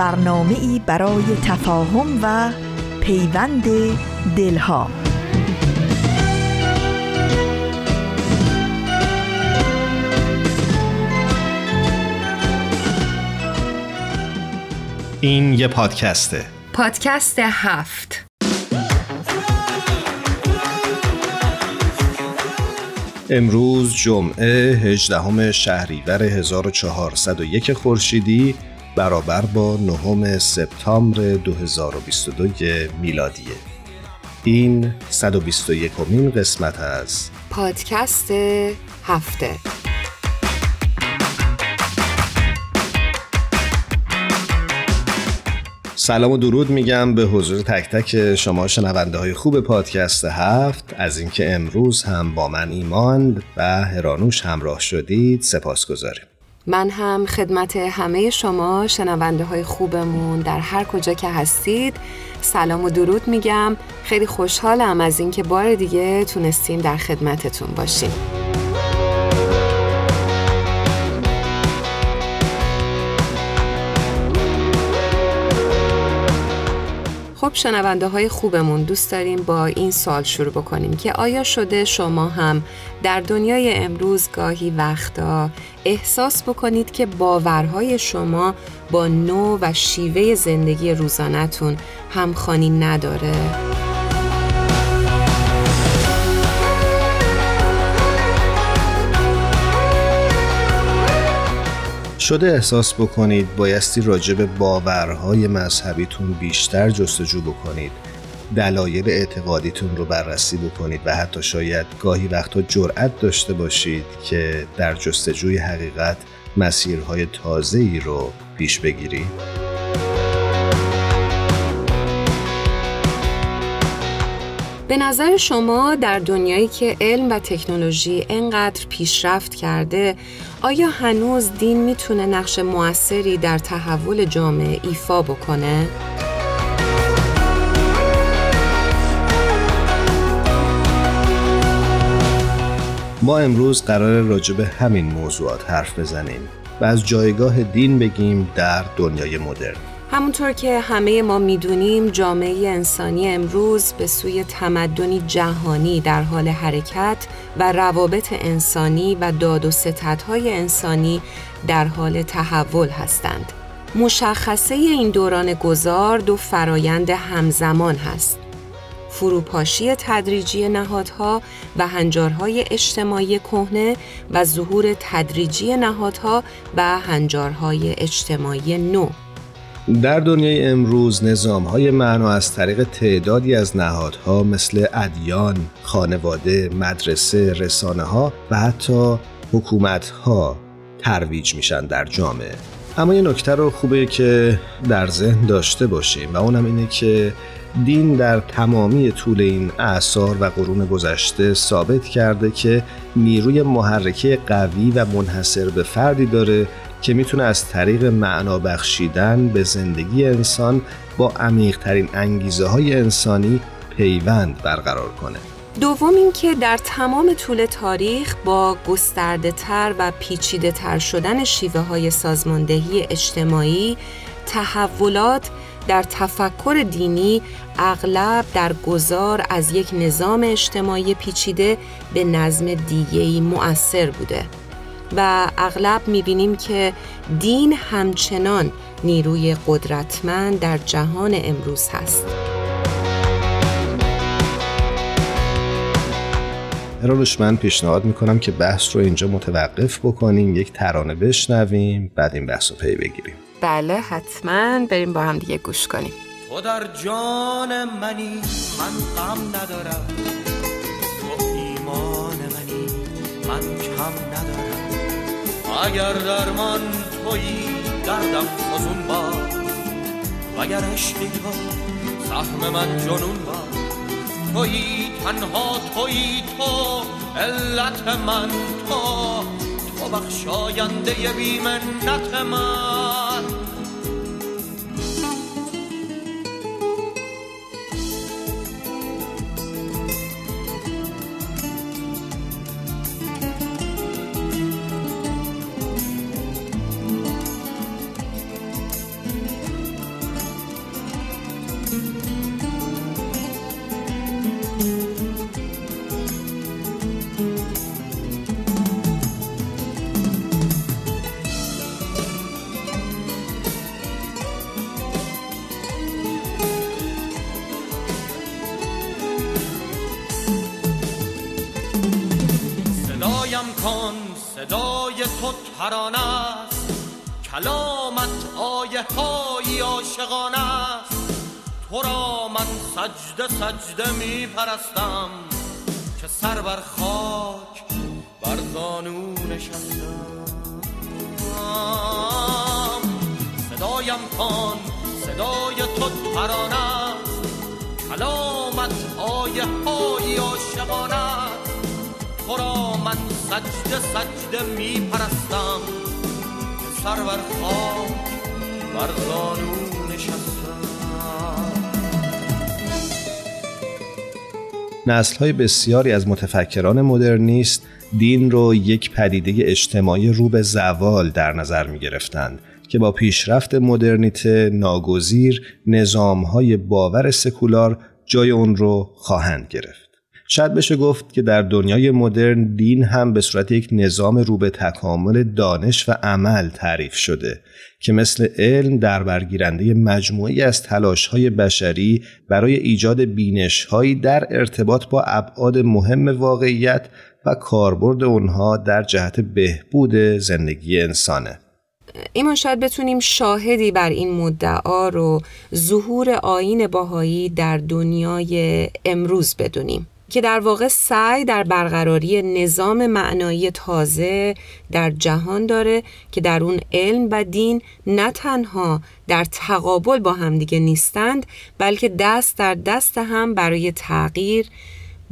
برنامه ای برای تفاهم و پیوند دلها. این یه پادکسته. پادکست هفت. امروز جمعه 18 شهریور 1401 خورشیدی. برابر با نهم سپتامبر 2022 میلادیه. این 121 مین قسمت از پادکست هفته. سلام و درود میگم به حضور تک تک شما شنونده های خوب پادکست هفت. از اینکه امروز هم با من ایمان و هرانوش همراه شدید سپاس گذاریم من هم خدمت همه شما شنونده های خوبمون در هر کجا که هستید. سلام و درود میگم. خیلی خوشحالم از اینکه بار دیگه تونستیم در خدمتتون باشیم. خب شنونده های خوبمون دوست داریم با این سال شروع بکنیم که آیا شده شما هم در دنیای امروز گاهی وقتا احساس بکنید که باورهای شما با نوع و شیوه زندگی روزانتون همخانی نداره؟ شده احساس بکنید بایستی راجع به باورهای مذهبیتون بیشتر جستجو بکنید دلایل اعتقادیتون رو بررسی بکنید و حتی شاید گاهی وقتا جرأت داشته باشید که در جستجوی حقیقت مسیرهای تازه ای رو پیش بگیرید به نظر شما در دنیایی که علم و تکنولوژی انقدر پیشرفت کرده آیا هنوز دین می‌تونه نقش موثری در تحول جامعه ایفا بکنه؟ ما امروز قرار راجع به همین موضوعات حرف بزنیم و از جایگاه دین بگیم در دنیای مدرن. همونطور که همه ما می‌دونیم جامعه انسانی امروز به سوی تمدنی جهانی در حال حرکت و روابط انسانی و داد و ستدهای انسانی در حال تحول هستند. مشخصه این دوران گذار دو فرایند همزمان هست. فروپاشی تدریجی نهادها و هنجارهای اجتماعی کهنه و ظهور تدریجی نهادها و هنجارهای اجتماعی نو. در دنیای امروز نظام های معنا از طریق تعدادی از نهادها مثل ادیان، خانواده، مدرسه، رسانه ها و حتی حکومت ها ترویج میشن در جامعه اما یه نکته رو خوبه که در ذهن داشته باشیم و اونم اینه که دین در تمامی طول این اعثار و قرون گذشته ثابت کرده که نیروی محرکه قوی و منحصر به فردی داره که می‌تونه از طریق معنا بخشیدن به زندگی انسان با عمیقترین انگیزه های انسانی پیوند برقرار کنه. دوم اینکه در تمام طول تاریخ با گسترده تر و پیچیده تر شدن شیوه های سازماندهی اجتماعی تحولات در تفکر دینی اغلب در گذار از یک نظام اجتماعی پیچیده به نظم دیگهی مؤثر بوده و اغلب می‌بینیم که دین همچنان نیروی قدرتمند در جهان امروز هست. هرانوش من پیشنهاد می‌کنم که بحث رو اینجا متوقف بکنیم یک ترانه بشنویم بعد این بحث رو پی بگیریم. بله حتما بریم با هم دیگه گوش کنیم. تو در جان منی من غم ندارم. تو ایمان منی من کم ندارم. اگر درمان تویی دردم خزون با. اگر عشقی تو سهم من جنون با. تویی تنها تویی تو علت من تو. تو بخشاینده بیمنت من. تو ترانه است. کلامت آیه های عاشقانه است. تو را من سجده سجده می پرستم که سر بر خاک بر زانو نشستم. صدایم کن صدای تو ترانه است. کلامت آیه های عاشقانه است. تو را من سجده سجده می پرستم سر بر خاک بر زانو نسل های بسیاری از متفکران مدرنیست دین رو یک پدیده اجتماعی رو به زوال در نظر می گرفتند که با پیشرفت مدرنیته ناگزیر نظام های باور سکولار جای اون رو خواهند گرفت. شاید بشه گفت که در دنیای مدرن دین هم به صورت یک نظام رو به تکامل دانش و عمل تعریف شده که مثل علم در برگیرنده مجموعی از های بشری برای ایجاد هایی در ارتباط با ابعاد مهم واقعیت و کاربرد اونها در جهت بهبود زندگی انسانه. ایمان شاید بتونیم شاهدی بر این مدعا رو ظهور آین باهایی در دنیای امروز بدونیم. که در واقع سعی در برقراری نظام معنایی تازه در جهان داره که در اون علم و دین نه تنها در تقابل با همدیگه نیستند بلکه دست در دست هم برای تغییر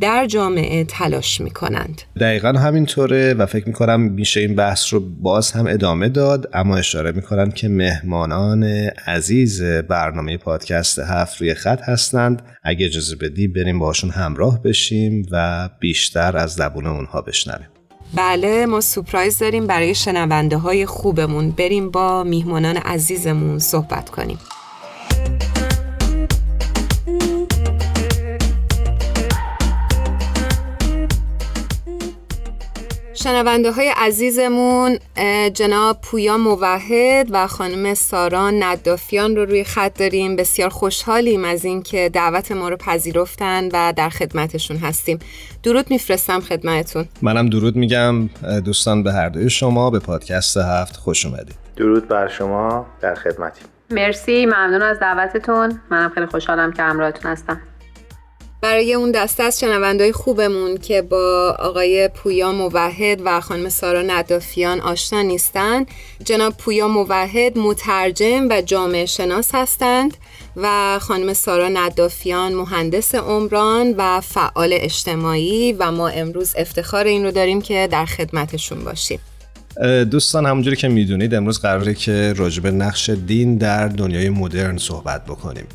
در جامعه تلاش می کنند دقیقا همینطوره و فکر می کنم میشه این بحث رو باز هم ادامه داد اما اشاره می کنم که مهمانان عزیز برنامه پادکست هفت روی خط هستند. اگه اجازه بدی بریم باشون همراه بشیم و بیشتر از زبون اونها بشنویم. بله ما سپرایز داریم برای شنونده های خوبمون. بریم با میهمانان عزیزمون صحبت کنیم. شنونده های عزیزمون جناب پویا موحد و خانم سارا ندافیان رو روی خط داریم. بسیار خوشحالیم از اینکه دعوت ما رو پذیرفتن و در خدمتشون هستیم. درود میفرستم خدمتتون. منم درود میگم. دوستان به هر دوی شما به پادکست هفت خوش اومدید. درود بر شما در خدمتی مرسی ممنون از دعوتتون. منم خیلی خوشحالم که همراهتون هستم. برای اون دسته از شنوندهای خوبمون که با آقای پویا موحد و خانم سارا ندافیان آشنا نیستند جناب پویا موحد مترجم و جامعه شناس هستند و خانم سارا ندافیان مهندس عمران و فعال اجتماعی و ما امروز افتخار این رو داریم که در خدمتشون باشیم. دوستان همونجوری که می‌دونید امروز قراره که راجب نقش دین در دنیای مدرن صحبت بکنیم.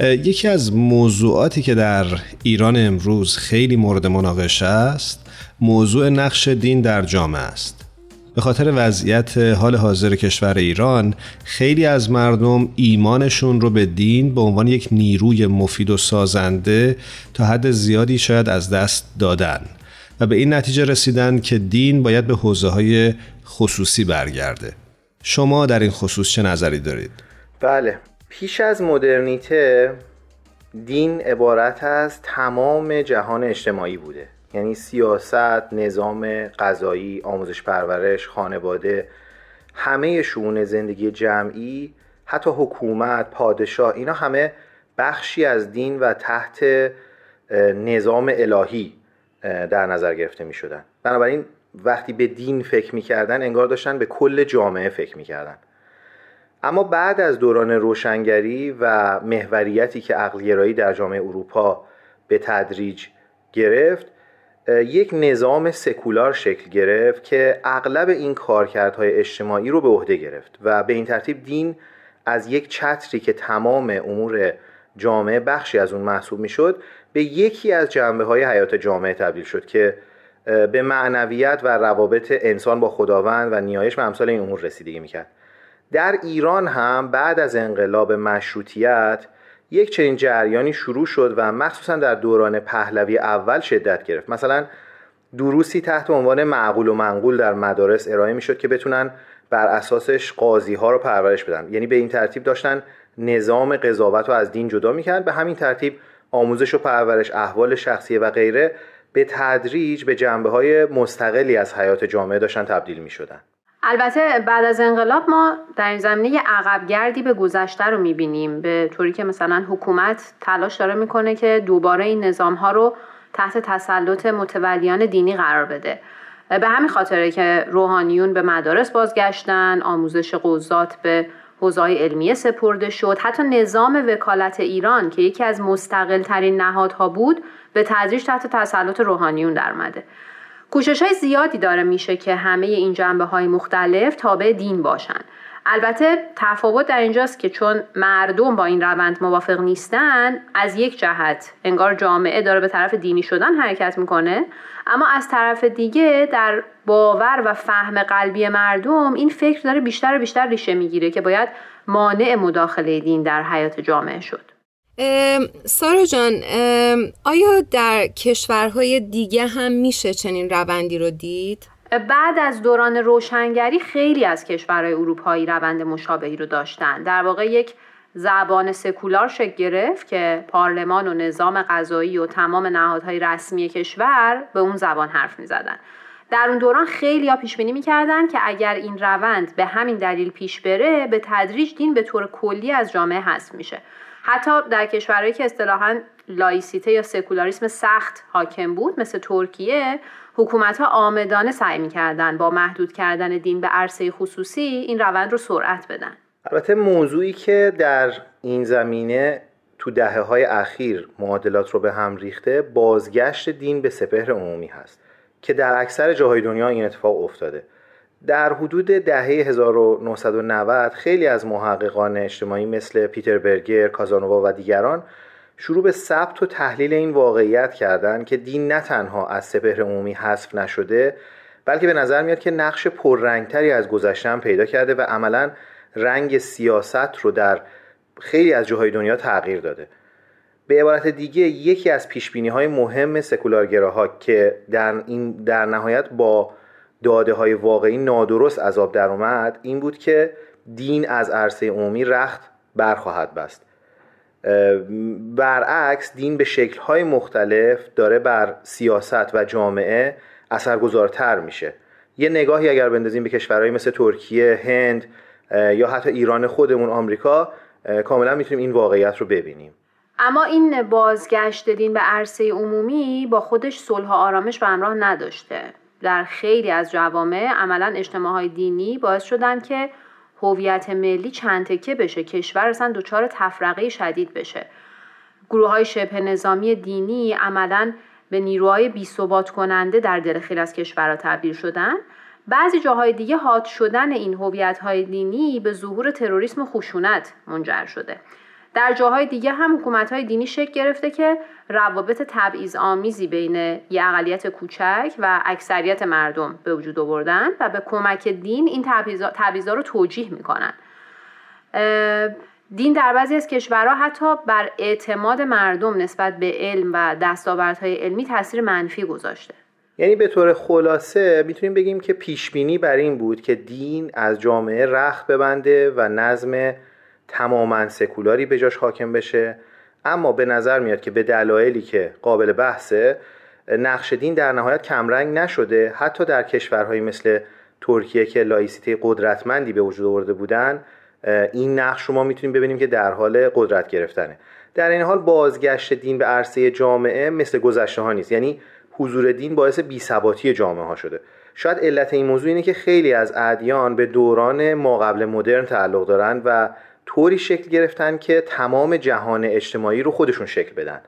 یکی از موضوعاتی که در ایران امروز خیلی مورد مناقشه است موضوع نقش دین در جامعه است. به خاطر وضعیت حال حاضر کشور ایران خیلی از مردم ایمانشون رو به دین به عنوان یک نیروی مفید و سازنده تا حد زیادی شاید از دست دادن و به این نتیجه رسیدن که دین باید به حوزه های خصوصی برگرده. شما در این خصوص چه نظری دارید؟ بله. پیش از مدرنیته دین عبارت از تمام جهان اجتماعی بوده. یعنی سیاست، نظام غذایی، آموزش پرورش، خانواده همه شون زندگی جمعی حتی حکومت، پادشاه اینا همه بخشی از دین و تحت نظام الهی در نظر گرفته می شدن بنابراین وقتی به دین فکر می‌کردن انگار داشتن به کل جامعه فکر می‌کردن. اما بعد از دوران روشنگری و محوریتی که عقلگرایی در جامعه اروپا به تدریج گرفت یک نظام سکولار شکل گرفت که اغلب این کارکردهای اجتماعی رو به عهده گرفت و به این ترتیب دین از یک چتری که تمام امور جامعه بخشی از اون محسوب می‌شد به یکی از جنبه های حیات جامعه تبدیل شد که به معنویت و روابط انسان با خداوند و نیایش و امثال این امور رسیدگی می‌کرد. در ایران هم بعد از انقلاب مشروطیت یک چنین جریانی شروع شد و مخصوصا در دوران پهلوی اول شدت گرفت. مثلا دروسی تحت عنوان معقول و منقول در مدارس ارائه می‌شد که بتونن بر اساسش قاضی ها رو پرورش بدن. یعنی به این ترتیب داشتن نظام قضاوت رو از دین جدا می‌کرد به همین ترتیب آموزش و پرورش احوال شخصی و غیره به تدریج به جنبه های مستقلی از حیات جامعه داشتن تبدیل می شدن. البته بعد از انقلاب ما در این زمینه عقبگردی به گذشته رو می‌بینیم به طوری که مثلا حکومت تلاش داره می‌کنه که دوباره این نظام ها رو تحت تسلط متولیان دینی قرار بده. به همین خاطره که روحانیون به مدارس بازگشتن آموزش قضات به حوزه‌های علمیه سپرده شد. حتی نظام وکالت ایران که یکی از مستقل ترین نهادها بود به تدریج تحت تسلط روحانیون درمده کوشش های زیادی داره میشه که همه این جنبه های مختلف تابع دین باشن. البته تفاوت در اینجاست که چون مردم با این روند موافق نیستن از یک جهت انگار جامعه داره به طرف دینی شدن حرکت می‌کنه اما از طرف دیگه در باور و فهم قلبی مردم این فکر داره بیشتر و بیشتر ریشه می‌گیره که باید مانع مداخله دین در حیات جامعه شد. سارا جان آیا در کشورهای دیگه هم میشه چنین روندی رو دید؟ بعد از دوران روشنگری خیلی از کشورهای اروپایی روند مشابهی رو داشتن در واقع یک زبان سکولار شکل گرفت که پارلمان و نظام قضایی و تمام نهادهای رسمی کشور به اون زبان حرف می زدن. در اون دوران خیلی ها پیش بینی می‌کردن که اگر این روند به همین دلیل پیش بره به تدریج دین به طور کلی از جامعه حذف میشه حتی در کشورهایی که اصطلاحا لایسیته یا سکولاریسم سخت حاکم بود مثل ترکیه حکومت ها آمدانه سعی می‌کردن با محدود کردن دین به عرصه خصوصی این روند رو سرعت بدن. البته موضوعی که در این زمینه تو دهه های اخیر معادلات رو به هم ریخته بازگشت دین به سپهر عمومی هست که در اکثر جاهای دنیا این اتفاق افتاده. در حدود دهه 1990 خیلی از محققان اجتماعی مثل پیتر برگر، کازانووا و دیگران شروع به ثبت و تحلیل این واقعیت کردند که دین نه تنها از سپهر عمومی حذف نشده بلکه به نظر میاد که نقش پررنگتری از گذشته پیدا کرده و عملا رنگ سیاست رو در خیلی از جاهای دنیا تغییر داده. به عبارت دیگه یکی از پیشبینی های مهم سکولارگراها که در, این در نهایت با داده های واقعی نادرست عذاب در اومد این بود که دین از عرصه عمومی رخت برخواهد بست. برعکس دین به شکل‌های مختلف داره بر سیاست و جامعه اثرگذارتر میشه. یه نگاهی اگر بندازیم به کشورهایی مثل ترکیه، هند یا حتی ایران خودمون آمریکا کاملا می‌تونیم این واقعیت رو ببینیم. اما این بازگشت دین به عرصه عمومی با خودش صلح و آرامش به همراه نداشته. در خیلی از جوامع عملا اجتماعهای دینی باعث شدن که هویت ملی چند تکه بشه کشور اصلا دچار تفرقه شدید بشه. گروه های شبه نظامی دینی عملا به نیروهای بی کننده در دل خیلی از کشورها تبدیل شدن. بعضی جاهای دیگه حاد شدن این هویت های دینی به ظهور تروریسم و خشونت منجر شده. در جاهای دیگه هم حکومت های دینی شکل گرفته که روابط تبعیض آمیزی بین یه اقلیت کوچک و اکثریت مردم به وجود آوردن و به کمک دین این تبعیضا رو توجیه می‌کنن. دین در بعضی از کشورها حتی بر اعتماد مردم نسبت به علم و دستاوردهای علمی تاثیر منفی گذاشته. یعنی به طور خلاصه می‌تونیم بگیم که پیشبینی بر این بود که دین از جامعه رخت ببنده و نظم تماما سکولاری به جاش حاکم بشه. اما به نظر میاد که به دلایلی که قابل بحثه نقش دین در نهایت کمرنگ نشده. حتی در کشورهایی مثل ترکیه که لایسیته قدرتمندی به وجود آورده بودن این نقش رو ما می‌تونیم ببینیم که در حال قدرت گرفتنه. در این حال بازگشت دین به عرصه جامعه مثل گذشته ها نیست. یعنی حضور دین باعث بیثباتی جامعه ها شده. شاید علت این موضوع اینه که خیلی از ادیان به دوران ما قبل مدرن تعلق دارن و طوری شکل گرفتن که تمام جهان اجتماعی رو خودشون شکل بدن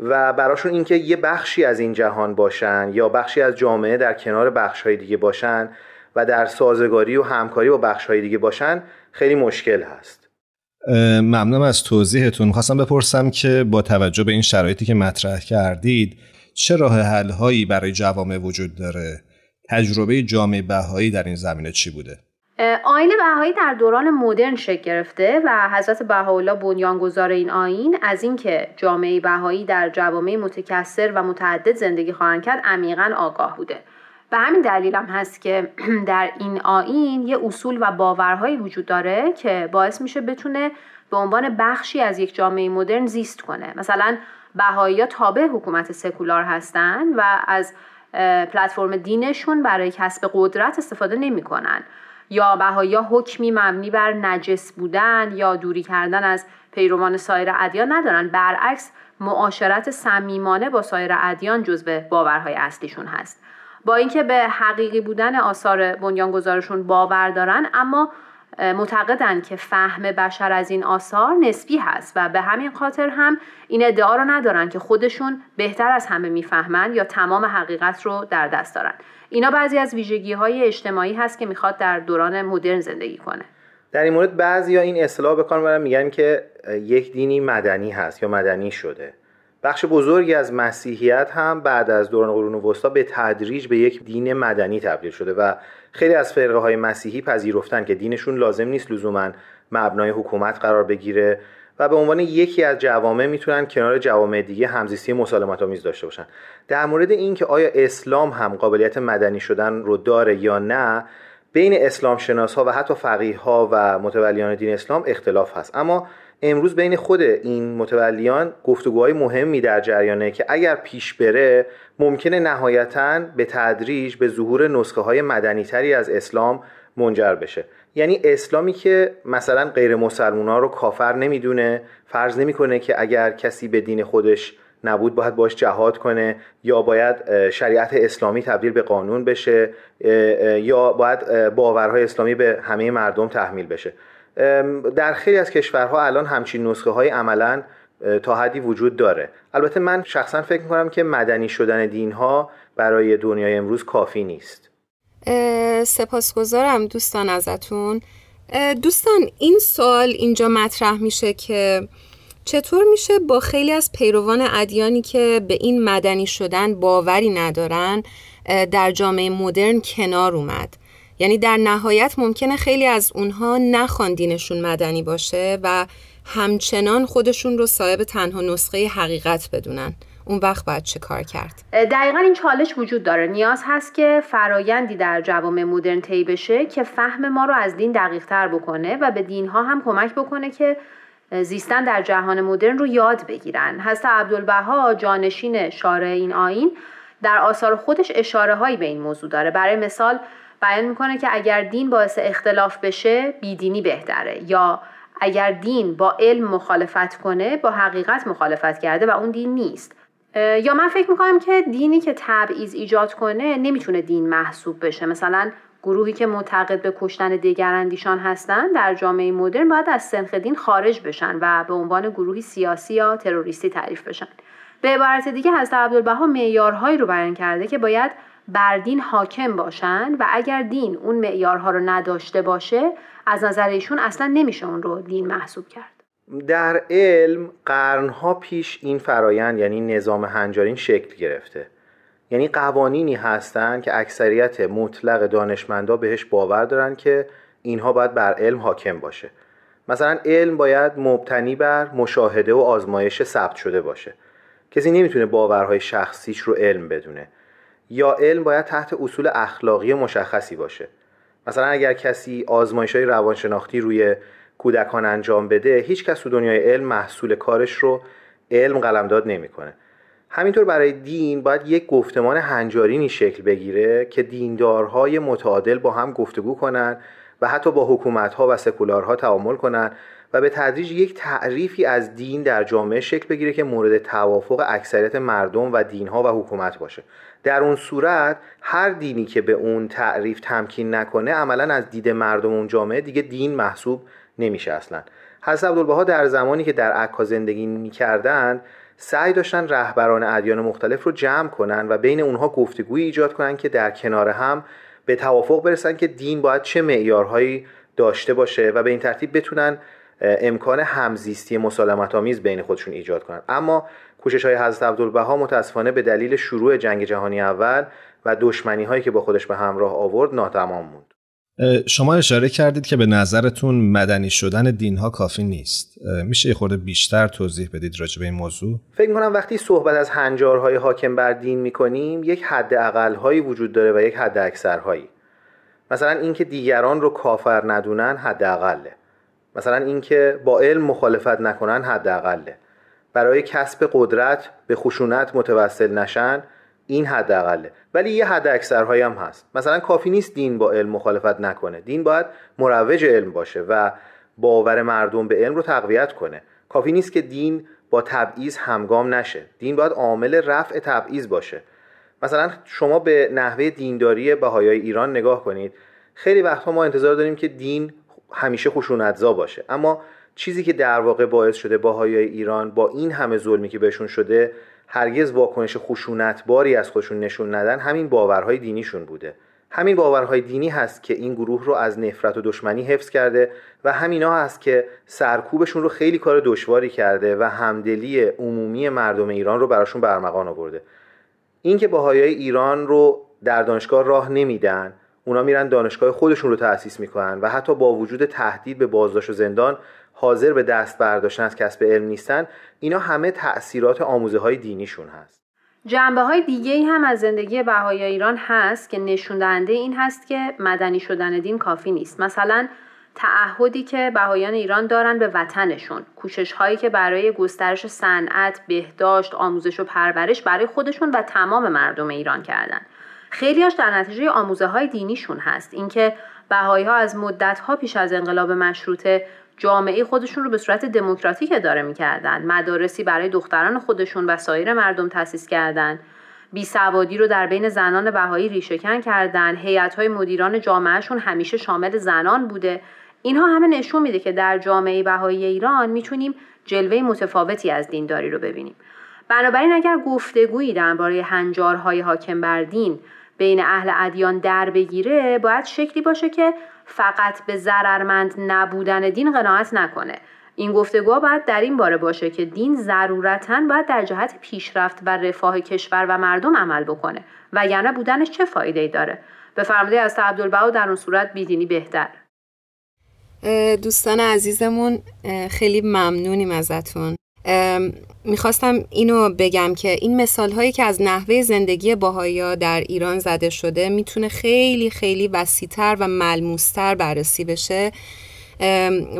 و براشون اینکه یه بخشی از این جهان باشن یا بخشی از جامعه در کنار بخشهای دیگه باشن و در سازگاری و همکاری با بخشهای دیگه باشن خیلی مشکل هست. ممنونم از توضیحتون. خواستم بپرسم که با توجه به این شرایطی که مطرح کردید چه راه حل هایی برای جوامع وجود داره؟ تجربه جامعه بهایی در این زمینه چی بوده؟ آین بهایی در دوران مدرن شکل گرفته و حضرت بهاءالله بنیانگذار این آین از اینکه جامعه بهایی در جوامع متکثر و متعدد زندگی خواهند کرد عمیقا آگاه بوده. به همین دلیل هم هست که در این آین یه اصول و باورهایی وجود داره که باعث میشه بتونه به عنوان بخشی از یک جامعه مدرن زیست کنه. مثلا بهایی ها تابع حکومت سکولار هستند و از پلتفرم دینشون برای کسب قدرت استفاده نمی‌کنن. یا بهایی حکمی مبنی بر نجس بودن یا دوری کردن از پیروان سایر ادیان ندارن. برعکس معاشرت صمیمانه با سایر ادیان جزو باورهای اصلیشون هست. با اینکه به حقیقی بودن آثار بنیانگذارشون باور دارن اما معتقدند که فهم بشر از این آثار نسبی هست و به همین خاطر هم این ادعا رو ندارن که خودشون بهتر از همه می‌فهمند یا تمام حقیقت رو در دست دارن. اینا بعضی از ویژگی های اجتماعی هست که می‌خواد در دوران مدرن زندگی کنه. در این مورد بعضی ها این اصطلاح بکن میگن که یک دینی مدنی هست یا مدنی شده. بخش بزرگی از مسیحیت هم بعد از دوران قرون وسطا به تدریج به یک دین مدنی تبدیل شده و خیلی از فرقه های مسیحی پذیرفتن که دینشون لازم نیست لزوما مبنای حکومت قرار بگیره. و به عنوان یکی از جوامع می‌تونن کنار جوامع دیگه همزیستی مسالمت آمیز داشته باشن. در مورد اینکه آیا اسلام هم قابلیت مدنی شدن رو داره یا نه بین اسلام شناس ها و حتی فقیه ها و متولیان دین اسلام اختلاف هست. اما امروز بین خود این متولیان گفتگوهای مهمی در جریانه که اگر پیش بره ممکنه نهایتا به تدریج به ظهور نسخه های مدنی تری از اسلام منجر بشه. یعنی اسلامی که مثلا غیر مسلمان ها رو کافر نمی‌دونه فرض نمی‌کنه که اگر کسی به دین خودش نبود باید باش جهاد کنه یا باید شریعت اسلامی تبدیل به قانون بشه یا باید باورهای اسلامی به همه مردم تحمیل بشه. در خیلی از کشورها الان همچین نسخه های عملا تا حدی وجود داره. البته من شخصا فکر می‌کنم که مدنی شدن دین ها برای دنیای امروز کافی نیست. سپاسگزارم دوستان ازتون. دوستان این سوال اینجا مطرح میشه که چطور میشه با خیلی از پیروان ادیانی که به این مدنی شدن باوری ندارن در جامعه مدرن کنار اومد؟ یعنی در نهایت ممکنه خیلی از اونها نخوان دینشون مدنی باشه و همچنان خودشون رو صاحب تنها نسخه حقیقت بدونن. اون وقت باید چه کار کرد؟ دقیقا این چالش وجود داره. نیاز هست که فرایندی در جوامع مدرن طی بشه که فهم ما رو از دین دقیق تر بکنه و به دینها هم کمک بکنه که زیستن در جهان مدرن رو یاد بگیرن. حضرت عبدالبها جانشین شارع این آین در آثار خودش اشاره هایی به این موضوع داره. برای مثال بیان می‌کنه که اگر دین باعث اختلاف بشه بیدینی بهتره. یا اگر دین با علم مخالفت کنه با حقیقت مخالفت کرده و اون دین نیست. یا من فکر می‌کنم که دینی که تبعیض ایجاد کنه نمی‌تونه دین محسوب بشه. مثلا گروهی که معتقد به کشتن دیگراندیشان هستند در جامعه مدرن باید از سنخ دین خارج بشن و به عنوان گروهی سیاسی یا تروریستی تعریف بشن. به عبارت دیگه حضرت عبدالبها معیارهایی رو بیان کرده که باید بر دین حاکم باشن و اگر دین اون معیارها رو نداشته باشه از نظر ایشون اصلا نمیشه اون رو دین محسوب کرد. در علم قرنها پیش این فرایند یعنی نظام هنجارین شکل گرفته. یعنی قوانینی هستند که اکثریت مطلق دانشمندا بهش باور دارن که اینها باید بر علم حاکم باشه. مثلا علم باید مبتنی بر مشاهده و آزمایش ثبت شده باشه. کسی نمی‌تونه باورهای شخصیش رو علم بدونه. یا علم باید تحت اصول اخلاقی مشخصی باشه. مثلا اگر کسی آزمایش های روانشناختی روی کودکان انجام بده هیچ کس تو دنیای علم محصول کارش رو علم قلمداد نمی‌کنه. همینطور برای دین باید یک گفتمان هنجارینی شکل بگیره که دیندارهای متعادل با هم گفتگو کنند و حتی با حکومتها و سکولارها تعامل کنند و به تدریج یک تعریفی از دین در جامعه شکل بگیره که مورد توافق اکثریت مردم و دینها و حکومت باشه. در اون صورت هر دینی که به اون تعریف تمکین نکنه عملا از دید مردم اون جامعه دیگه دین محسوب نمیشه اصلا. حضرت عبدالبها در زمانی که در عکا زندگی می‌کردند سعی داشتن رهبران ادیان مختلف رو جمع کنن و بین اونها گفتگوی ایجاد کنن که در کنار هم به توافق برسن که دین باید چه معیارهایی داشته باشه و به این ترتیب بتونن امکان همزیستی مسالمت آمیز بین خودشون ایجاد کنن. اما کوشش های حضرت عبدالبها متاسفانه به دلیل شروع جنگ جهانی اول و دشمنی هایی که با خودش به همراه آورد ناتمام موند. شما اشاره کردید که به نظرتون مدنی شدن دین ها کافی نیست. میشه یه خورده بیشتر توضیح بدید راجع به این موضوع؟ فکر کنم وقتی صحبت از هنجارهای حاکم بر دین می‌کنیم یک حد هایی وجود داره و یک حد اکثرهایی. مثلا اینکه دیگران رو کافر ندونن حد اقله. مثلا اینکه با علم مخالفت نکنن حداقله برای کسب قدرت به خشونت متوسل نشن این حداقله. ولی یه حد اکثرهایی هم هست. مثلا کافی نیست دین با علم مخالفت نکنه. دین باید مروج علم باشه و باور مردم به علم رو تقویت کنه. کافی نیست که دین با تبعیض همگام نشه. دین باید عامل رفع تبعیض باشه. مثلا شما به نحوه دینداری بهایای ایران نگاه کنید. خیلی وقتها ما انتظار داریم که دین همیشه خشونتزا باشه. اما چیزی که در واقع باعث شده باهایای ایران با این همه ظلمی که بهشون شده هرگز واکنش خشونتباری از خودشون نشون ندن همین باورهای دینیشون بوده. همین باورهای دینی هست که این گروه رو از نفرت و دشمنی حفظ کرده و همینا هست که سرکوبشون رو خیلی کار دشواری کرده و همدلی عمومی مردم ایران رو براشون برمغان آورده. اینکه باهایای ایران رو در دانشگاه راه نمیدن اونا میرن دانشگاه خودشون رو تأسیس می‌کنن و حتی با وجود تهدید به بازداشت و زندان حاضر به دست برداشتن از کسب علم نیستن اینا همه تأثیرات آموزه های دینیشون هست. جنبه های دیگه ای هم از زندگی بهای ایران هست که نشون دهنده این هست که مدنی شدن دین کافی نیست. مثلا تعهدی که بهایان ایران دارن به وطنشون کوشش هایی که برای گسترش صنعت بهداشت آموزش و پرورش برای خودشون و تمام مردم ایران کردن. خیلیاش در نتیجه آموزه های دینیشون هست. اینکه بهایی ها از مدت ها پیش از انقلاب مشروطه جامعه خودشون رو به صورت دموکراتیک اداره می‌کردن مدارسی برای دختران خودشون و سایر مردم تأسیس کردند بی سوادی رو در بین زنان بهایی ریشهکن کردن. هیئت های مدیران جامعهشون همیشه شامل زنان بوده. اینها همه نشون میده که در جامعه بهایی ایران می‌تونیم جلوه متفاوتی از دینداری رو ببینیم. بنابراین اگر گفتگویی درباره هنجارهای حاکم بر دین بین اهل ادیان در بگیره باید شکلی باشه که فقط به ضررمند نبودن دین قناعت نکنه. این گفتگوها باید در این باره باشه که دین ضرورتا باید در جهت پیشرفت و رفاه کشور و مردم عمل بکنه وگرنه بودنش چه فایده ای داره؟ فرموده از عبدالبها در اون صورت بیدینی بهتر. دوستان عزیزمون خیلی ممنونیم ازتون. می‌خواستم اینو بگم که این مثال هایی که از نحوه زندگی باهایا در ایران زده شده می‌تونه خیلی خیلی وسیتر و ملموستر بررسی بشه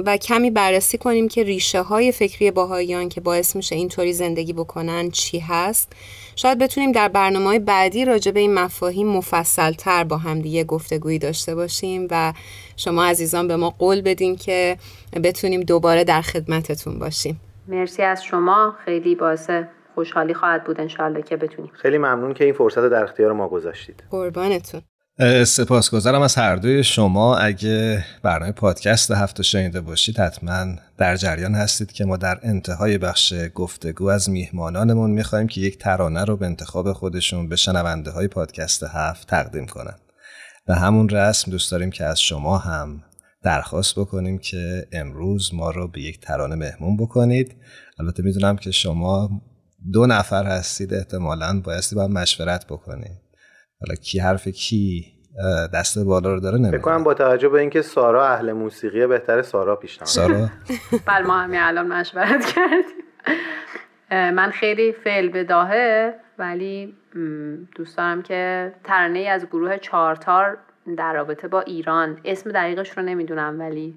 و کمی بررسی کنیم که ریشه های فکری باهاییان که باعث میشه اینطوری زندگی بکنن چی هست. شاید بتونیم در برنامه های بعدی راجع به این مفاهیم مفصل تر با هم دیگه گفتگویی داشته باشیم و شما عزیزان به ما قول بدین که بتونیم دوباره در خدمتتون باشیم. مرسی از شما. خیلی باعث خوشحالی خواهد بود انشاءالله که بتونیم. خیلی ممنون که این فرصت در اختیار ما گذاشتید. قربانتون. سپاسگزارم از هر دوی شما. اگه برنامه پادکست هفته شنیده باشید حتما در جریان هستید که ما در انتهای بخش گفتگو از میهمانانمون می‌خوایم که یک ترانه رو به انتخاب خودشون به شنونده های پادکست هفت تقدیم کنن. به همون رسم دوست داریم که از شما هم درخواست بکنیم که امروز ما رو به یک ترانه مهمون بکنید. البته می‌دونم که شما دو نفر هستید احتمالا بایستی باید مشورت بکنید. حالا کی حرف کی دست بالا رو داره نمی‌دونم کنم با توجه به اینکه سارا اهل موسیقیه بهتره سارا پیش سارا؟ بله ما همین الان مشورت کردیم. من خیلی فعل به داهه ولی دوست دارم که ترانه از گروه چارتار در رابطه با ایران. اسم دقیقش رو نمی‌دونم ولی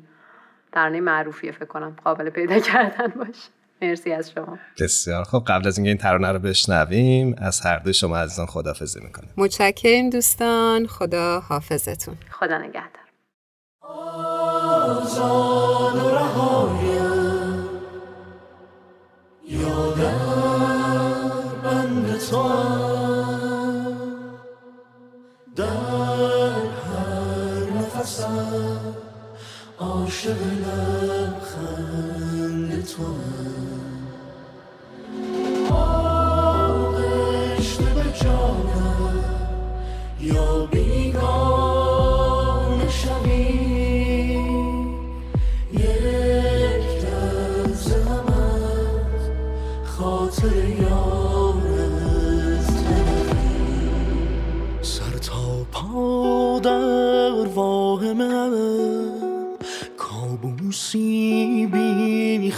ترانه معروفیه فکر کنم. قابل پیدا کردن باشه. مرسی از شما. بسیار خب قبل از اینکه این ترانه رو بشنویم از هر دو شما عزیزان خدافظی می‌کنیم. متشکریم دوستان. خدا حافظتون. خدا نگهدار. در عاشق لبخند تو آغشته به جانم یا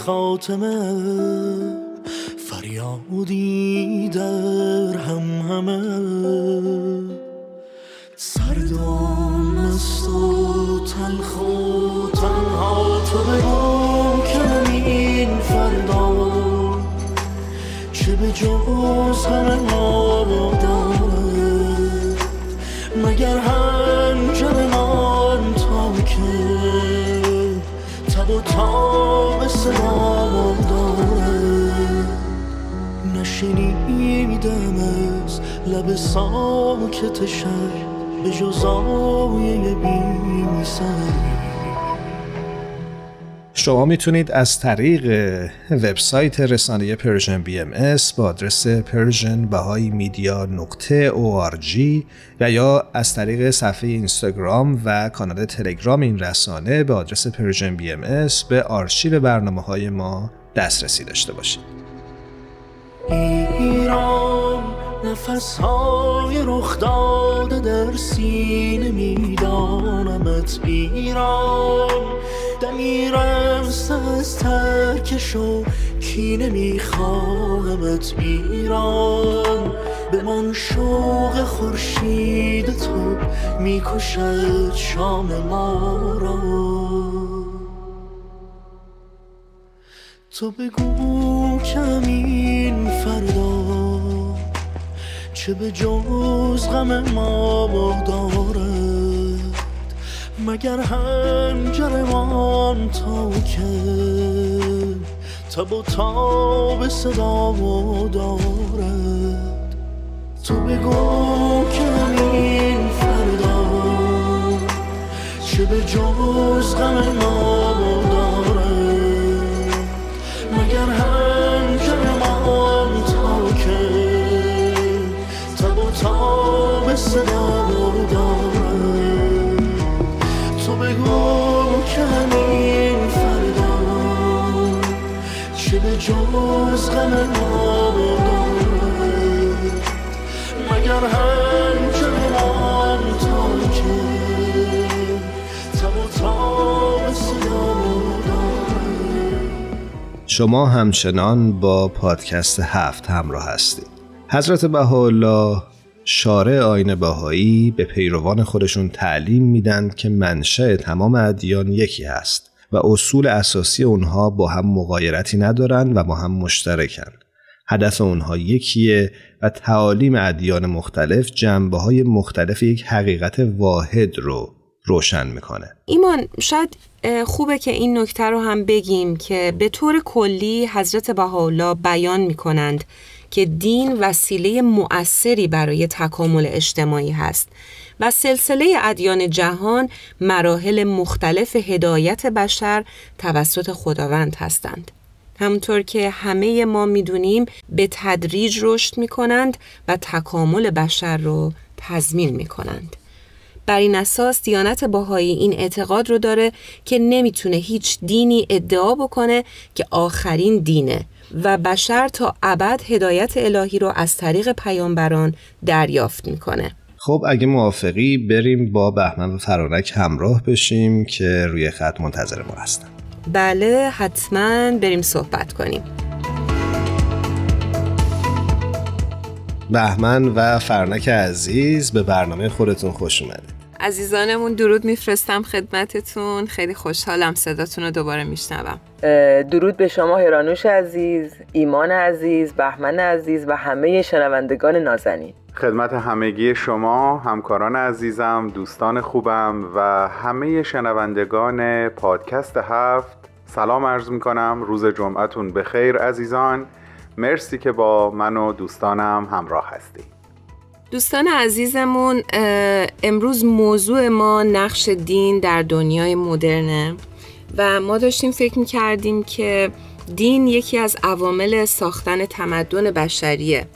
خاتمه. شما می‌تونید از طریق وبسایت رسانه Persian BMS با آدرس Persian بهای media نقطه و یا از طریق صفحه اینستاگرام و کانال تلگرام این رسانه به آدرس Persian BMS به آرشیو برنامه های ما دسترسی داشته باشید. ایران نفس های رخ داده در سینه میدانمت ایران. دمی رسته از ترکش و کینه میخواهمت ایران. به من شوق خورشید تو می‌کشد شام ما را. تو بگو کمین فردا چه به جز غم ما دارد مگر هنجرمان تا که؟ تب و تاب صدا دارد تو بگو کمین فردا چه به جز غم ما جز غم مگر تا که دارد شما همچنان با پادکست هفت همراه هستید. حضرت بهاءالله شارع آین بهایی به پیروان خودشون تعلیم میدن که منشأ تمام ادیان یکی هست و اصول اساسی اونها با هم مغایرتی ندارن و با هم مشترکن. هدف اونها یکیه و تعالیم ادیان مختلف جنبه های مختلف یک حقیقت واحد رو روشن می‌کنه. ایمان شاید خوبه که این نکته رو هم بگیم که به طور کلی حضرت بهاءالله بیان می کنند که دین وسیله مؤثری برای تکامل اجتماعی هست و سلسله ادیان جهان مراحل مختلف هدایت بشر توسط خداوند هستند. همونطور که همه ما می‌دونیم به تدریج رشد می کنند و تکامل بشر رو تضمین می کنند. بر این اساس دیانت باهایی این اعتقاد رو داره که نمی‌تونه هیچ دینی ادعا بکنه که آخرین دینه و بشر تا ابد هدایت الهی رو از طریق پیامبران دریافت می‌کنه. خب اگه موافقی بریم با بهمن و فرانک همراه بشیم که روی خط منتظر ما هستن. بله حتما بریم صحبت کنیم. بهمن و فرنک عزیز به برنامه خودتون خوش اومدید. عزیزانمون درود میفرستم خدمتتون خیلی خوشحالم صداتون رو دوباره میشنوم درود به شما هرانوش عزیز ایمان عزیز بهمن عزیز و همه شنوندگان نازنین خدمت همگی شما همکاران عزیزم دوستان خوبم و همه شنوندگان پادکست هفت. سلام عرض می کنم روز جمعتون بخیر عزیزان. مرسی که با من و دوستانم همراه هستی دوستان عزیزمون امروز موضوع ما نقش دین در دنیای مدرنه و ما داشتیم فکر می کردیم که دین یکی از عوامل ساختن تمدن بشریه.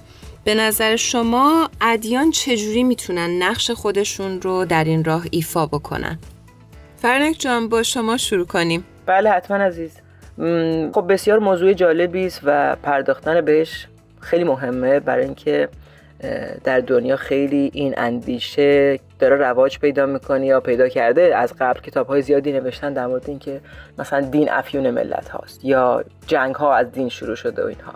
به نظر شما ادیان چجوری می‌تونن نقش خودشون رو در این راه ایفا بکنن؟ فرنک جان با شما شروع کنیم. بله حتما عزیز. خب بسیار موضوع جالبی است و پرداختن بهش خیلی مهمه برای اینکه در دنیا خیلی این اندیشه داره رواج پیدا می‌کنه یا پیدا کرده. از قبل کتاب های زیادی نوشتن در مورد اینکه مثلا دین افیون ملت هاست یا جنگ ها از دین شروع شده و اینها.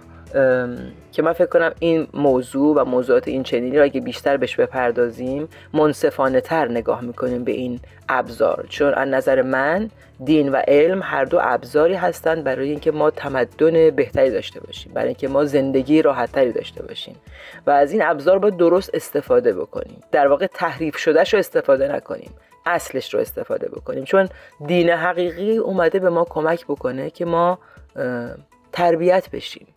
که من فکر کنم این موضوع و موضوعات این چنینی را اگه بیشتر بهش بپردازیم منصفانه تر نگاه می‌کنیم به این ابزار. چون از نظر من دین و علم هر دو ابزاری هستند برای اینکه ما تمدن بهتری داشته باشیم برای اینکه ما زندگی راحتتری داشته باشیم و از این ابزار باید درست استفاده بکنیم. در واقع تحریف شدهش رو استفاده نکنیم اصلش رو استفاده بکنیم. چون دین حقیقی اومده به ما کمک بکنه که ما تربیت بشیم.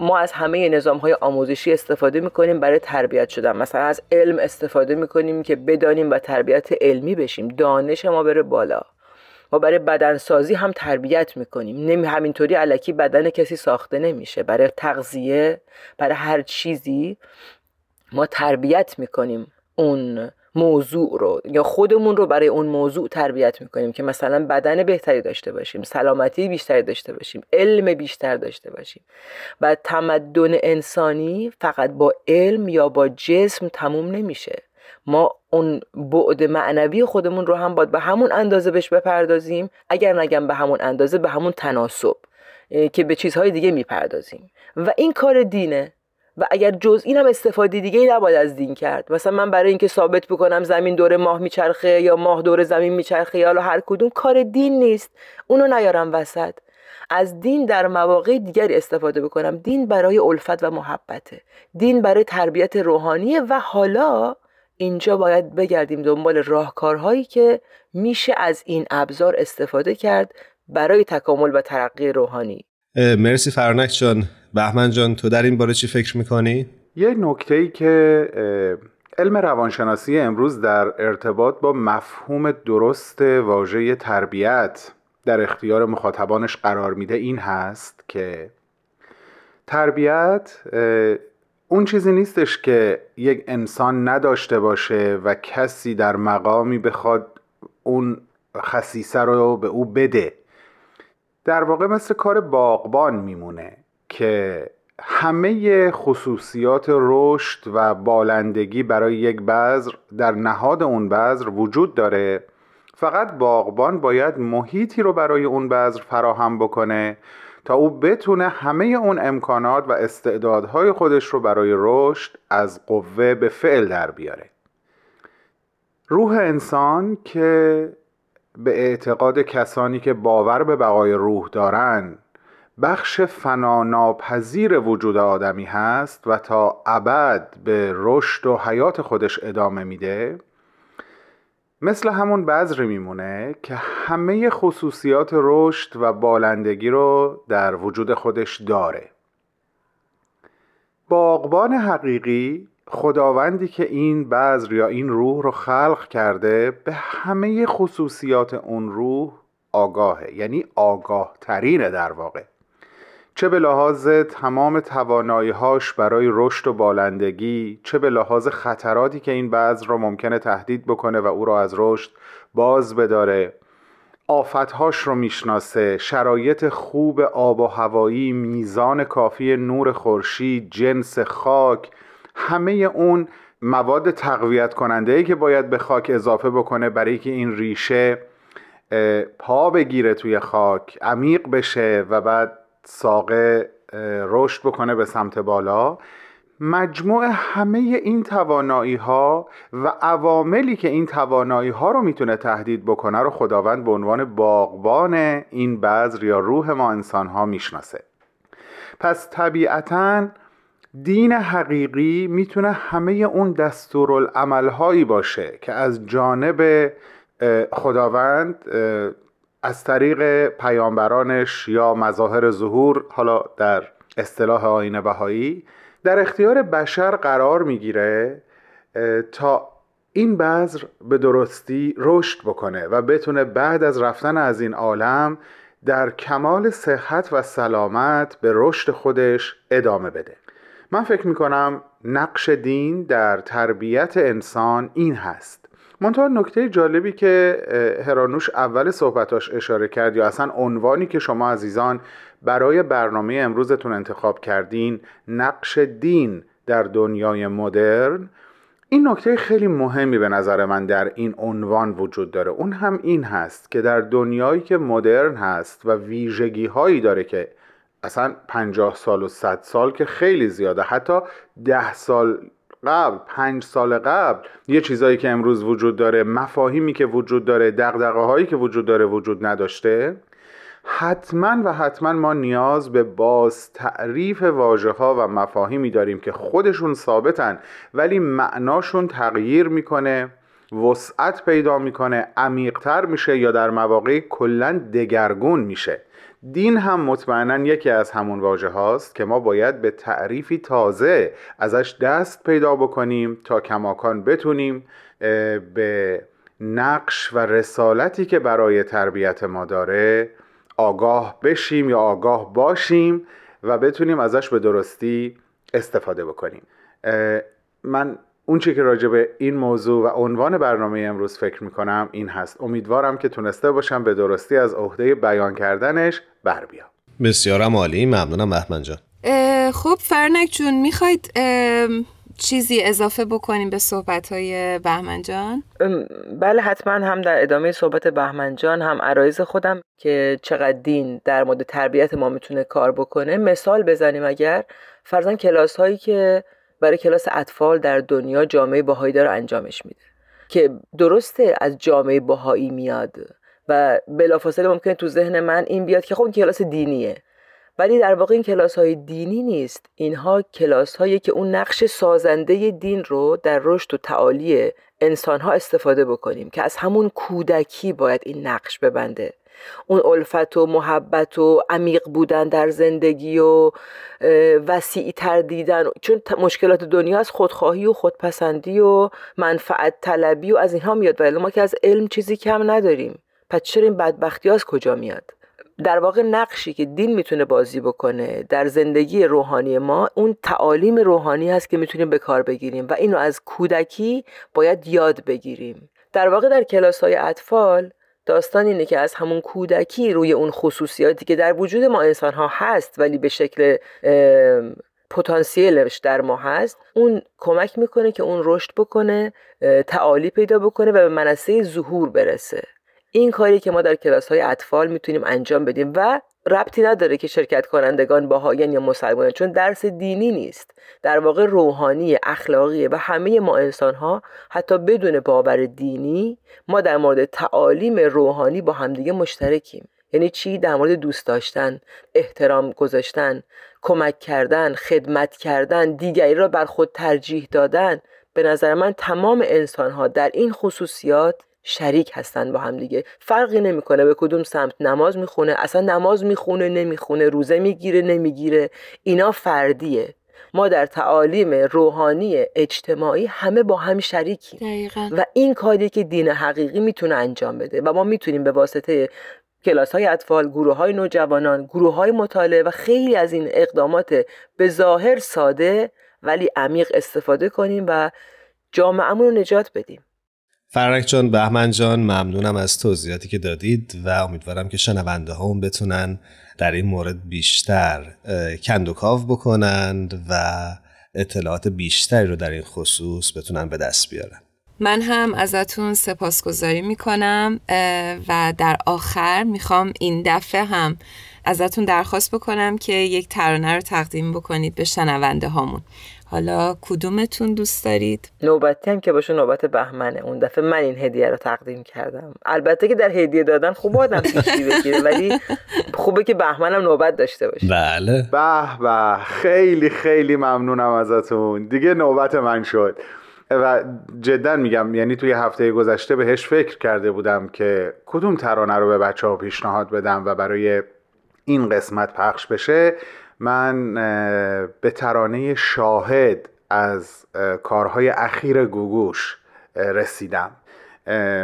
ما از همه نظام های آموزشی استفاده می‌کنیم برای تربیت شدن. مثلا از علم استفاده می‌کنیم که بدانیم و تربیت علمی بشیم. دانش ما بره بالا. ما برای بدنسازی هم تربیت می‌کنیم. نمی همینطوری علکی بدن کسی ساخته نمیشه. برای تغذیه برای هر چیزی ما تربیت می‌کنیم. اون موضوع رو یا خودمون رو برای اون موضوع تربیت می‌کنیم که مثلا بدن بهتری داشته باشیم سلامتی بیشتری داشته باشیم علم بیشتر داشته باشیم. و تمدن انسانی فقط با علم یا با جسم تموم نمیشه. ما اون بعد معنوی خودمون رو هم باید به همون اندازه بهش بپردازیم اگر نگم به همون اندازه به همون تناسب که به چیزهای دیگه می‌پردازیم. و این کار دینه. و اگر جز این هم استفاده دیگه ای نباید از دین کرد. مثلا من برای اینکه ثابت بکنم زمین دور ماه میچرخه یا ماه دور زمین میچرخه یا هر کدوم کار دین نیست. اونو نیارم وسط. از دین در مواقع دیگری استفاده بکنم. دین برای الفت و محبته. دین برای تربیت روحانیه و حالا اینجا باید بگردیم دنبال راهکارهایی که میشه از این ابزار استفاده کرد برای تکامل و ترقی روحانی. مرسی فرنک جان. بهمن جان تو در این باره چی فکر می‌کنی؟ یه نکته ای که علم روانشناسی امروز در ارتباط با مفهوم درست واژه تربیت در اختیار مخاطبانش قرار میده این هست که تربیت اون چیزی نیستش که یک انسان نداشته باشه و کسی در مقامی بخواد اون خصیصه رو به او بده در واقع مثل کار باغبان میمونه که همه خصوصیات رشد و بالندگی برای یک بذر در نهاد اون بذر وجود داره. فقط باغبان باید محیطی رو برای اون بذر فراهم بکنه تا او بتونه همه اون امکانات و استعدادهای خودش رو برای رشد از قوه به فعل در بیاره. روح انسان که به اعتقاد کسانی که باور به بقای روح دارن بخش فناناپذیر وجود آدمی هست و تا ابد به رشد و حیات خودش ادامه میده مثل همون بذر میمونه که همه خصوصیات رشد و بالندگی رو در وجود خودش داره. باغبان حقیقی خداوندی که این بذر یا این روح رو خلق کرده به همه خصوصیات اون روح آگاهه یعنی آگاه ترینه در واقع. چه به لحاظ تمام تواناییهاش برای رشد و بالندگی چه به لحاظ خطراتی که این بذر رو ممکنه تهدید بکنه و او را از رشد باز بداره. آفتهاش رو می‌شناسه. شرایط خوب آب و هوایی میزان کافی نور خورشید جنس خاک همه اون مواد تقویت کننده ای که باید به خاک اضافه بکنه برای که این ریشه پا بگیره توی خاک عمیق بشه و بعد ساقه رشد بکنه به سمت بالا. مجموع همه این توانایی ها و عواملی که این توانایی ها رو می‌تونه تهدید بکنه رو خداوند به عنوان باغبان این بذر یا روح ما انسان ها می‌شناسه. پس طبیعتا دین حقیقی می‌تونه همه اون دستورالعمل هایی باشه که از جانب خداوند از طریق پیامبرانش یا مظاهر ظهور حالا در اصطلاح آین بهایی در اختیار بشر قرار می‌گیره تا این بذر به درستی رشد بکنه و بتونه بعد از رفتن از این عالم در کمال صحت و سلامت به رشد خودش ادامه بده. من فکر می‌کنم نقش دین در تربیت انسان این هست. منتها نکته جالبی که هرانوش اول صحبتاش اشاره کرد یا اصلا عنوانی که شما عزیزان برای برنامه امروزتون انتخاب کردین نقش دین در دنیای مدرن این نکته خیلی مهمی به نظر من در این عنوان وجود داره. اون هم این هست که در دنیایی که مدرن هست و ویژگی هایی داره که اصلا پنجاه سال و صد سال که خیلی زیاده حتی ده سال قبل پنج سال قبل یه چیزایی که امروز وجود داره مفاهیمی که وجود داره دقدقه هایی که وجود داره وجود نداشته حتما و حتما ما نیاز به باز تعریف واجه ها و مفاهیمی داریم که خودشون ثابتن ولی معناشون تغییر می‌کنه وسعت پیدا می‌کنه عمیقتر میشه یا در مواقع کلا دگرگون میشه. دین هم مطمئنا یکی از همون واژه هاست که ما باید به تعریفی تازه ازش دست پیدا بکنیم تا کماکان بتونیم به نقش و رسالتی که برای تربیت ما داره آگاه بشیم یا آگاه باشیم و بتونیم ازش به درستی استفاده بکنیم. من اون چی که راجع به این موضوع و عنوان برنامه امروز فکر می‌کنم این هست. امیدوارم که تونسته باشم به درستی از عهده بیان کردنش بر بیام. بسیارم عالی. ممنونم بهمن جان. خب فرنک جون می‌خواید چیزی اضافه بکنیم به صحبت های بهمن جان؟ بله حتما هم در ادامه صحبت بهمن جان هم عرایز خودم که چقدر دین در مورد تربیت ما می‌تونه کار بکنه. مثال بزنیم اگر فرزن کلاس هایی که برای کلاس اطفال در دنیا جامعه باهایی داره انجامش میده. که درسته از جامعه باهایی میاد و بلافاصله ممکنه تو ذهن من این بیاد که خب این کلاس دینیه. ولی در واقع این کلاس های دینی نیست. اینها کلاس هایی که اون نقش سازنده دین رو در رشد و تعالی انسان ها استفاده بکنیم که از همون کودکی باید این نقش ببنده. اون الفت و محبت و عمیق بودن در زندگی و وسیعی تر دیدن. چون مشکلات دنیا از خودخواهی و خودپسندی و منفعت طلبی و از اینها میاد ولی ما که از علم چیزی کم نداریم. پس چرا این بدبختی از کجا میاد؟ در واقع نقشی که دین می‌تونه بازی بکنه در زندگی روحانی ما اون تعالیم روحانی هست که می‌تونیم به کار بگیریم و اینو از کودکی باید یاد بگیریم. در واقع در کلاس های اطفال داستان اینه که از همون کودکی روی اون خصوصیاتی که در وجود ما انسان ها هست ولی به شکل پتانسیلش در ما هست. اون کمک می‌کنه که اون رشد بکنه تعالی پیدا بکنه و به منصه ظهور برسه. این کاری که ما در کلاس های اطفال می‌تونیم انجام بدیم و ربطی نداره که شرکت کنندگان باهایان یا مسلمانان چون درس دینی نیست. در واقع روحانی اخلاقی و همه ما انسان ها حتی بدون باور دینی ما در مورد تعالیم روحانی با همدیگه مشترکیم. یعنی چی؟ در مورد دوست داشتن احترام گذاشتن کمک کردن خدمت کردن دیگری را بر خود ترجیح دادن. به نظر من تمام انسان ها در این خصوصیات شریک هستن با هم دیگه. فرقی نمی‌کنه به کدوم سمت نماز می‌خونه اصلا نماز می‌خونه نمی‌خونه روزه می‌گیره نمی‌گیره. اینا فردیه. ما در تعالیم روحانی اجتماعی همه با هم شریکیم. و این کاری که دین حقیقی می‌تونه انجام بده. و ما می‌تونیم به واسطه کلاس های اطفال، گروه های نوجوانان، گروه های مطالعه و خیلی از این اقدامات به ظاهر ساده ولی عمیق استفاده کنیم و جامعهمون رو نجات بدیم. فرنک جان بهمن جان ممنونم از توضیحاتی که دادید و امیدوارم که شنونده هم بتونن در این مورد بیشتر کندوکاو بکنند و اطلاعات بیشتری رو در این خصوص بتونن به دست بیارن. من هم ازتون سپاسگزاری می‌کنم و در آخر می‌خوام این دفعه هم ازتون درخواست بکنم که یک ترانه رو تقدیم بکنید به شنونده هامون. حالا کدومتون دوست دارید؟ نوبتی هم که باشه نوبت بهمنه. اون دفعه من این هدیه رو تقدیم کردم. البته که در هدیه دادن خوب آدم پیشی بگیره ولی خوبه که بهمنم نوبت داشته باشه. بله. به به. خیلی خیلی ممنونم ازتون. دیگه نوبت من شد. و جدا میگم یعنی توی هفته گذشته بهش فکر کرده بودم که کدوم ترانه رو به بچه ها پیشنهاد بدم و برای این قسمت پخش بشه من به ترانه شاهد از کارهای اخیر گوگوش رسیدم.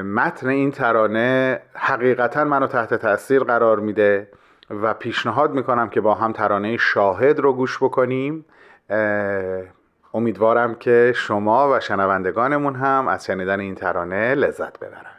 متن این ترانه حقیقتا منو تحت تاثیر قرار میده و پیشنهاد می‌کنم که با هم ترانه شاهد رو گوش بکنیم. امیدوارم که شما و شنوندگانمون هم از شنیدن این ترانه لذت ببرن.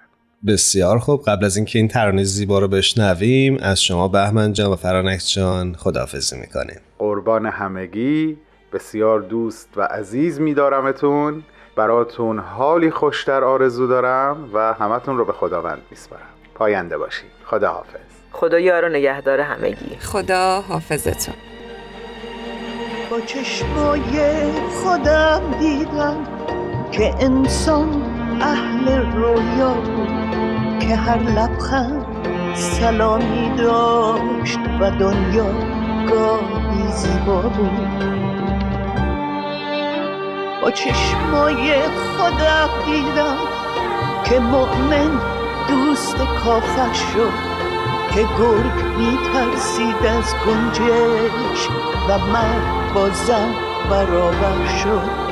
بسیار خوب. قبل از اینکه این ترانه زیبا رو بشنویم از شما بهمن جان و فرانک جان خداحافظی می‌کنیم. قربان همگی. بسیار دوست و عزیز میدارمتون. براتون حالی خوشتر آرزو دارم و همتون رو به خداوند میسپارم. پاینده باشید خدا حافظ خدا یار نگهدار همگی. خدا حافظتون با چشمای خودم دیدم که انسان اهل رویا بود که هر لبخند سلامی داشت و دنیا گاهی زیبا بود. با چشمای خودم دیدم که مؤمن دوست کافر شد که گرگ میترسید از گنجش و من با زن برابر شد.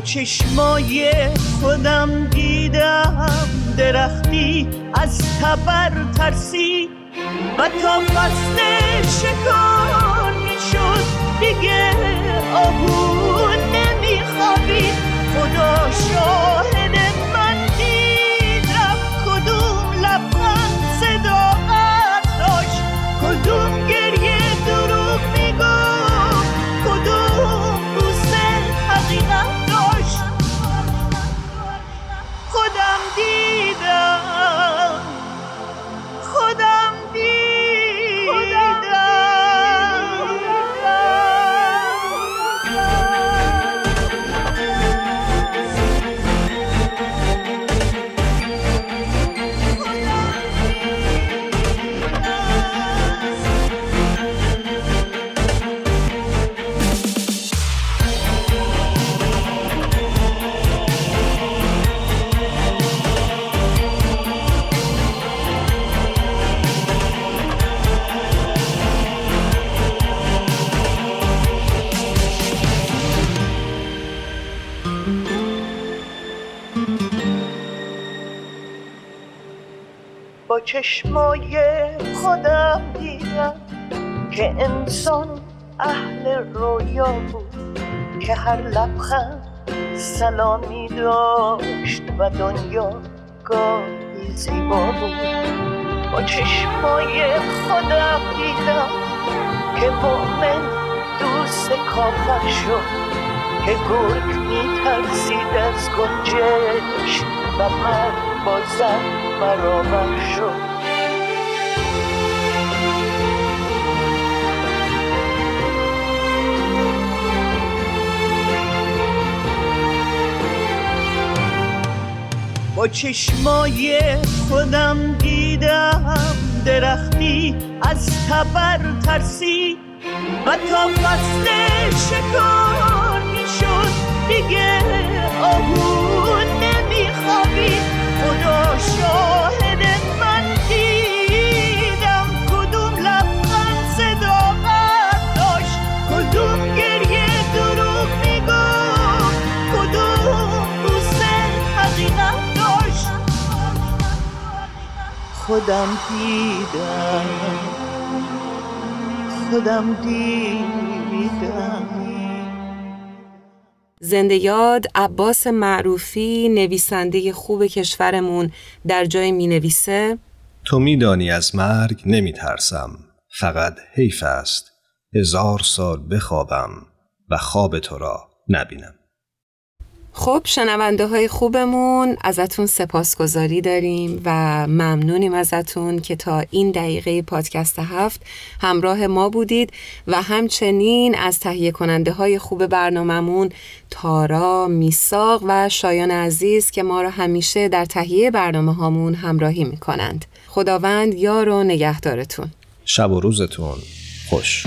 چشمای خودم دیدم درختی از تبر ترسی و تا فصل شکار می‌شد دیگه آبون نمیخوابید خدا شاهد چشمای خودم دیدم که انسان اهل رویا بود که هر لبخند سلامی داشت و دنیا گاهی زیبا بود. با چشمای خودم دیدم که مؤمن دوست کافر شد که گرگ میترسید از گنجش و من با زن. برابر شد. با چشمای خودم دیدم درختی از تبر ترسی و تا فصل شکار خودم دیدم خودم دیدم. زنده یاد عباس معروفی نویسنده خوب کشورمون در جای می نویسه تو میدانی از مرگ نمی ترسم فقط حیف است. هزار سال بخوابم و خواب تو را نبینم. خب شنونده های خوبمون ازتون سپاسگزاری داریم و ممنونیم ازتون که تا این دقیقه پادکست هفت همراه ما بودید و همچنین از تهیه کننده های خوب برنامهمون تارا، میساق و شایان عزیز که ما را همیشه در تهیه برنامه هامون همراهی می‌کنند. خداوند یار و نگهدارتون شب و روزتون خوش